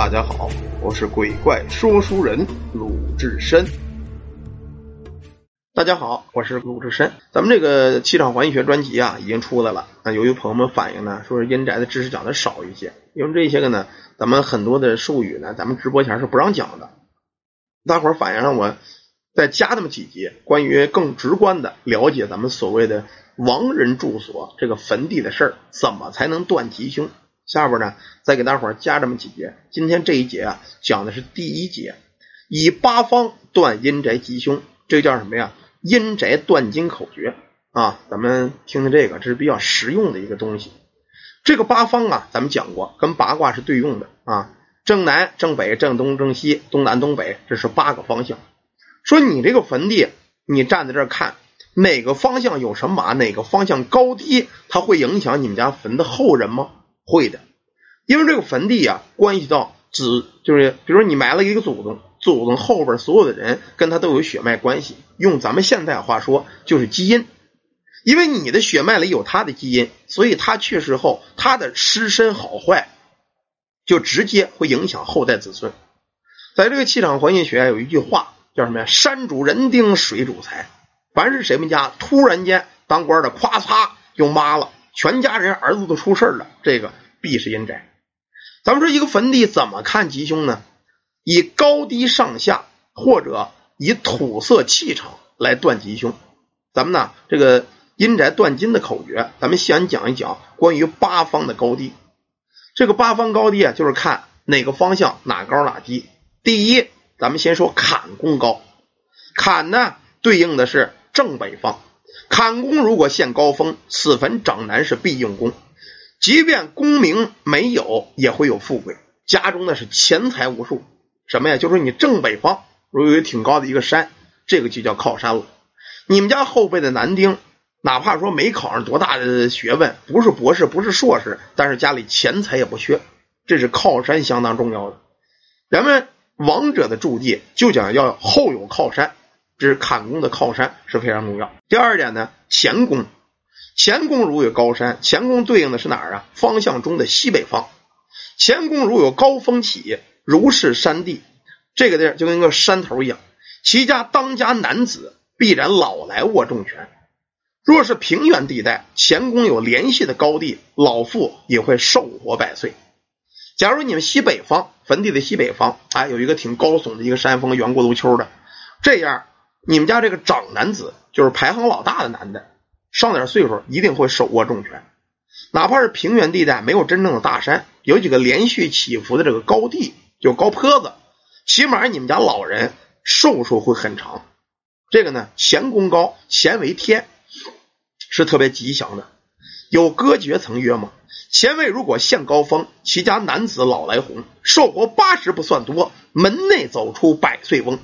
大家好，我是鬼怪说书人鲁智深。大家好，我是鲁智深。咱们这个气场环境学专辑啊，已经出来了。那由于朋友们反映呢，说是阴宅的知识讲的少一些，因为这些个呢，咱们很多的术语呢，咱们直播前是不让讲的。大伙儿反映让我再加那么几节，关于更直观的了解咱们所谓的亡人住所这个坟地的事儿，怎么才能断吉凶？下边呢，再给大伙儿加这么几节。今天这一节啊，讲的是第一节，以八方断阴宅吉凶，这叫什么呀？阴宅断金口诀啊！咱们听听这个，这是比较实用的一个东西。这个八方啊，咱们讲过，跟八卦是对用的啊。正南、正北、正东、正西、东南、东北，这是八个方向。说你这个坟地，你站在这儿看，哪个方向有什么马？哪个方向高低，它会影响你们家坟的后人吗？会的，因为这个坟地啊，关系到子，就是比如说你埋了一个祖宗，祖宗后边所有的人跟他都有血脉关系。用咱们现代话说，就是基因。因为你的血脉里有他的基因，所以他去世后，他的尸身好坏就直接会影响后代子孙。在这个气场环境学有一句话叫什么呀？山主人丁，水主财。凡是谁们家突然间当官的，咵嚓就妈了。全家人儿子都出事了，这个必是阴宅。咱们说一个坟地怎么看吉凶呢？以高低上下，或者以土色气场来断吉凶。咱们呢，这个阴宅断金的口诀，咱们先讲一讲关于八方的高低。这个八方高低啊，就是看哪个方向哪高哪低。第一，咱们先说坎宫高，坎呢对应的是正北方。坎宫如果现高峰，此坟长男是必用功，即便功名没有，也会有富贵，家中呢是钱财无数。什么呀？就是你正北方如果有挺高的一个山，这个就叫靠山了。你们家后辈的男丁，哪怕说没考上多大的学问，不是博士，不是硕士，但是家里钱财也不缺，这是靠山相当重要的。咱们王者的驻地就讲要后有靠山。这是坎宫的靠山是非常重要。第二点呢，乾宫，乾宫如有高山，乾宫对应的是哪儿啊？方向中的西北方。乾宫如有高峰起，如是山地，这个地儿就跟个山头一样。其家当家男子必然老来握重权。若是平原地带，乾宫有联系的高地，老妇也会寿活百岁。假如你们西北方坟地的西北方，哎，有一个挺高耸的一个山峰，圆过卢丘的，这样。你们家这个长男子就是排行老大的男的，上点岁数一定会手握重权。哪怕是平原地带，没有真正的大山，有几个连续起伏的这个高地，就高坡子，起码你们家老人寿数会很长。这个呢，乾宫高，乾为天，是特别吉祥的。有歌诀曾曰嘛：“前位如果现高峰，其家男子老来红，寿活八十不算多，门内走出百岁翁。”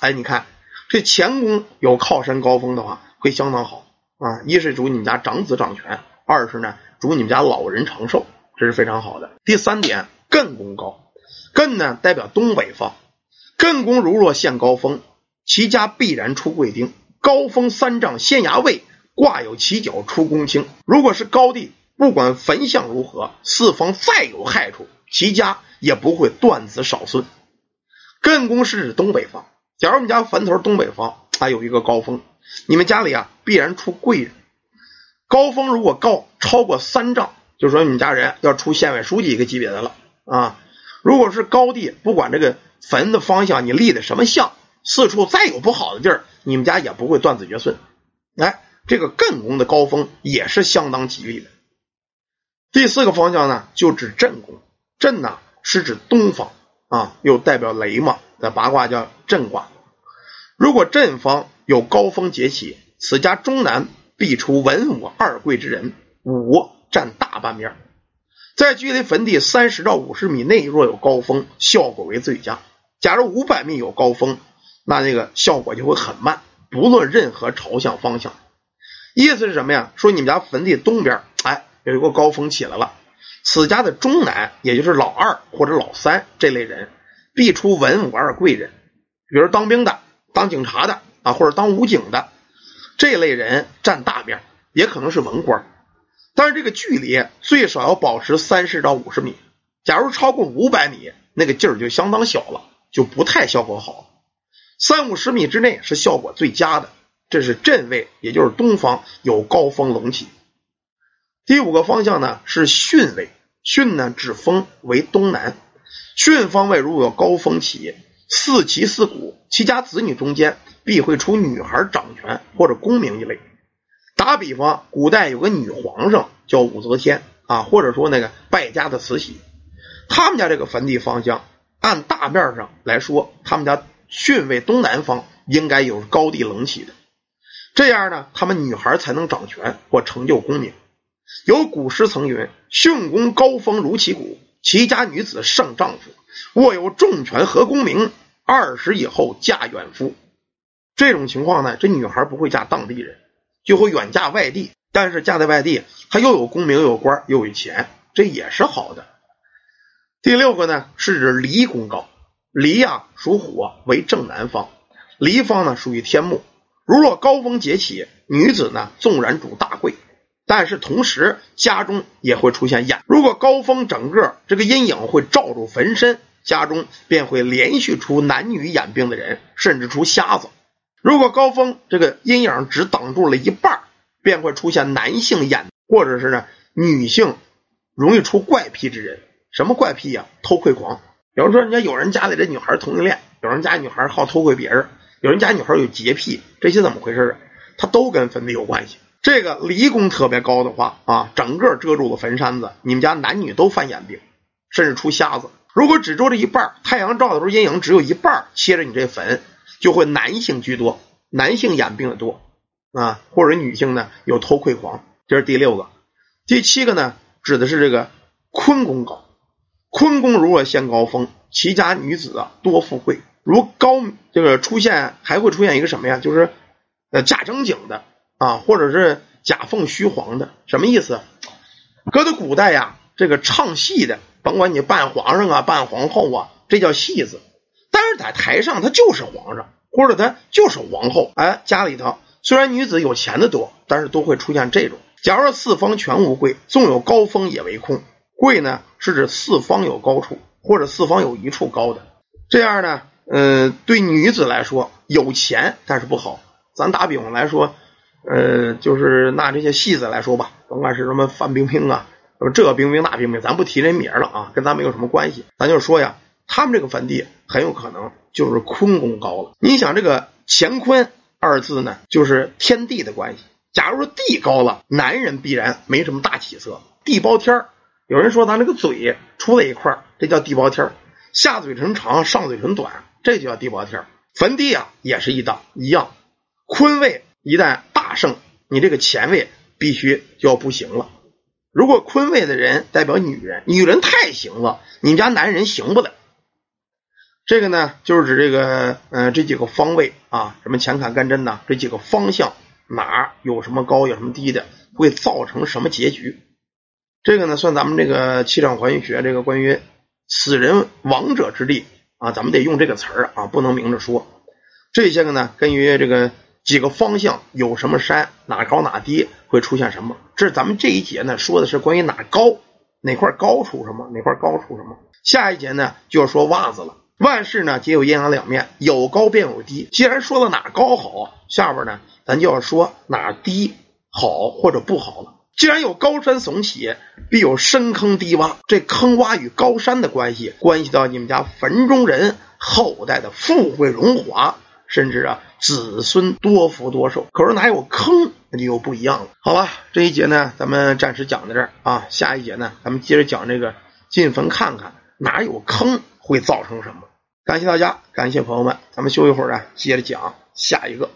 哎，你看。这乾宫有靠山高峰的话，会相当好啊！一是主你们家长子掌权，二是呢主你们家老人长寿，这是非常好的。第三点，艮宫高，艮呢代表东北方，艮宫如若现高峰，其家必然出贵丁。高峰三丈县衙位，挂有其角出公卿。如果是高地，不管坟相如何，四方再有害处，其家也不会断子少孙。艮宫是指东北方。假如我们家坟头东北方啊有一个高峰，你们家里啊必然出贵人。高峰如果高超过三丈，就说你们家人要出县委书记一个级别的了啊。如果是高地，不管这个坟的方向你立的什么像，四处再有不好的地儿，你们家也不会断子绝孙。哎，这个艮宫的高峰也是相当吉利的。第四个方向呢，就指震宫。震呢是指东方啊，又代表雷嘛。在八卦叫震卦，如果震方有高峰节起，此家中南必出文武二贵之人，武占大半面。在距离坟地三十到五十米内，若有高峰，效果为最佳。假如五百米有高峰，那那个效果就会很慢，不论任何朝向方向。意思是什么呀？说你们家坟地东边，哎，有一个高峰起来了，此家的中南，也就是老二或者老三这类人。必出文武二贵人，比如当兵的、当警察的啊，或者当武警的这类人占大面，也可能是文官。但是这个距离最少要保持三十到五十米，假如超过五百米，那个劲儿就相当小了，就不太效果好。三五十米之内是效果最佳的。这是震位，也就是东方有高峰隆起。第五个方向呢是巽位，巽呢指风为东南。巽方位如果有高峰起，四旗四鼓，其家子女中间必会出女孩掌权或者功名一类。打比方，古代有个女皇上叫武则天啊，或者说那个败家的慈禧，他们家这个坟地方向，按大面上来说，他们家巽位东南方应该有高地隆起的。这样呢，他们女孩才能掌权或成就功名。有古诗曾云：“巽宫高峰如其鼓，齐家女子胜丈夫。握有重权和功名，二十以后嫁远夫。”这种情况呢，这女孩不会嫁当地人，就会远嫁外地。但是嫁在外地，她又有功名，又有官，又有钱，这也是好的。第六个呢，是指离宫高。离呀，属火，为正南方。离方呢，属于天木。如若高峰节起，女子呢纵然主大贵，但是同时家中也会出现眼。如果高峰整个这个阴影会罩住坟身，家中便会连续出男女眼病的人，甚至出瞎子。如果高峰这个阴影只挡住了一半，便会出现男性眼，或者是呢女性容易出怪癖之人。什么怪癖呀？偷窥狂。比如说，人家有人家里这女孩同性恋，有人家女孩好偷窥别人。有人家女孩有洁癖，这些怎么回事啊？它都跟坟地有关系。这个离宫特别高的话啊，整个遮住了坟山子，你们家男女都犯眼病，甚至出瞎子。如果只遮着一半，太阳照的时候阴影只有一半切着你这坟，就会男性居多，男性眼病的多啊，或者女性呢有偷窥狂。这是第六个，第七个呢指的是这个坤宫高，坤宫如果先高峰，其家女子啊多富贵。如高这个出现还会出现一个什么呀？就是呃假正经的啊，或者是假凤虚凰的，什么意思？搁在古代呀，这个唱戏的，甭管你扮皇上啊，扮皇后啊，这叫戏子。但是在台上他就是皇上，或者他就是皇后。哎，家里头虽然女子有钱的多，但是都会出现这种。假如四方全无贵，纵有高峰也为空。贵呢是指四方有高处，或者四方有一处高的。这样呢。呃，对女子来说有钱，但是不好。咱打比方来说，呃，就是拿这些戏子来说吧，甭管是什么范冰冰啊，什么这冰冰那冰冰，咱不提这名了啊，跟咱没有什么关系。咱就说呀，他们这个坟地很有可能就是坤宫高了。你想这个乾坤二字呢，就是天地的关系。假如说地高了，男人必然没什么大起色，地包天儿。有人说咱这个嘴出了一块，这叫地包天儿，下嘴唇长，上嘴唇短。这就叫地包天儿坟地啊，也是一档一样。坤位一旦大盛，你这个乾位必须就要不行了。如果坤位的人代表女人，女人太行了，你家男人行不了。这个呢，就是指这个，嗯，这几个方位啊，什么乾坎干针呐，这几个方向哪有什么高有什么低的，会造成什么结局？这个呢，算咱们这个气场还原学这个关于死人亡者之地。啊，咱们得用这个词儿啊，不能明着说。这些个呢，根据这个几个方向有什么山，哪高哪低，会出现什么。这是咱们这一节呢，说的是关于哪高，哪块高出什么，哪块高出什么。下一节呢，就要说袜子了。万事呢，皆有阴阳两面，有高便有低。既然说了哪高好，下边呢，咱就要说哪低好或者不好了。既然有高山耸起，必有深坑低洼。这坑洼与高山的关系，关系到你们家坟中人后代的富贵荣华，甚至啊子孙多福多寿。可是哪有坑，那就又不一样了。好吧，这一节呢，咱们暂时讲到这儿啊。下一节呢，咱们接着讲这个进坟看看哪有坑会造成什么。感谢大家，感谢朋友们，咱们休一会儿啊，接着讲下一个。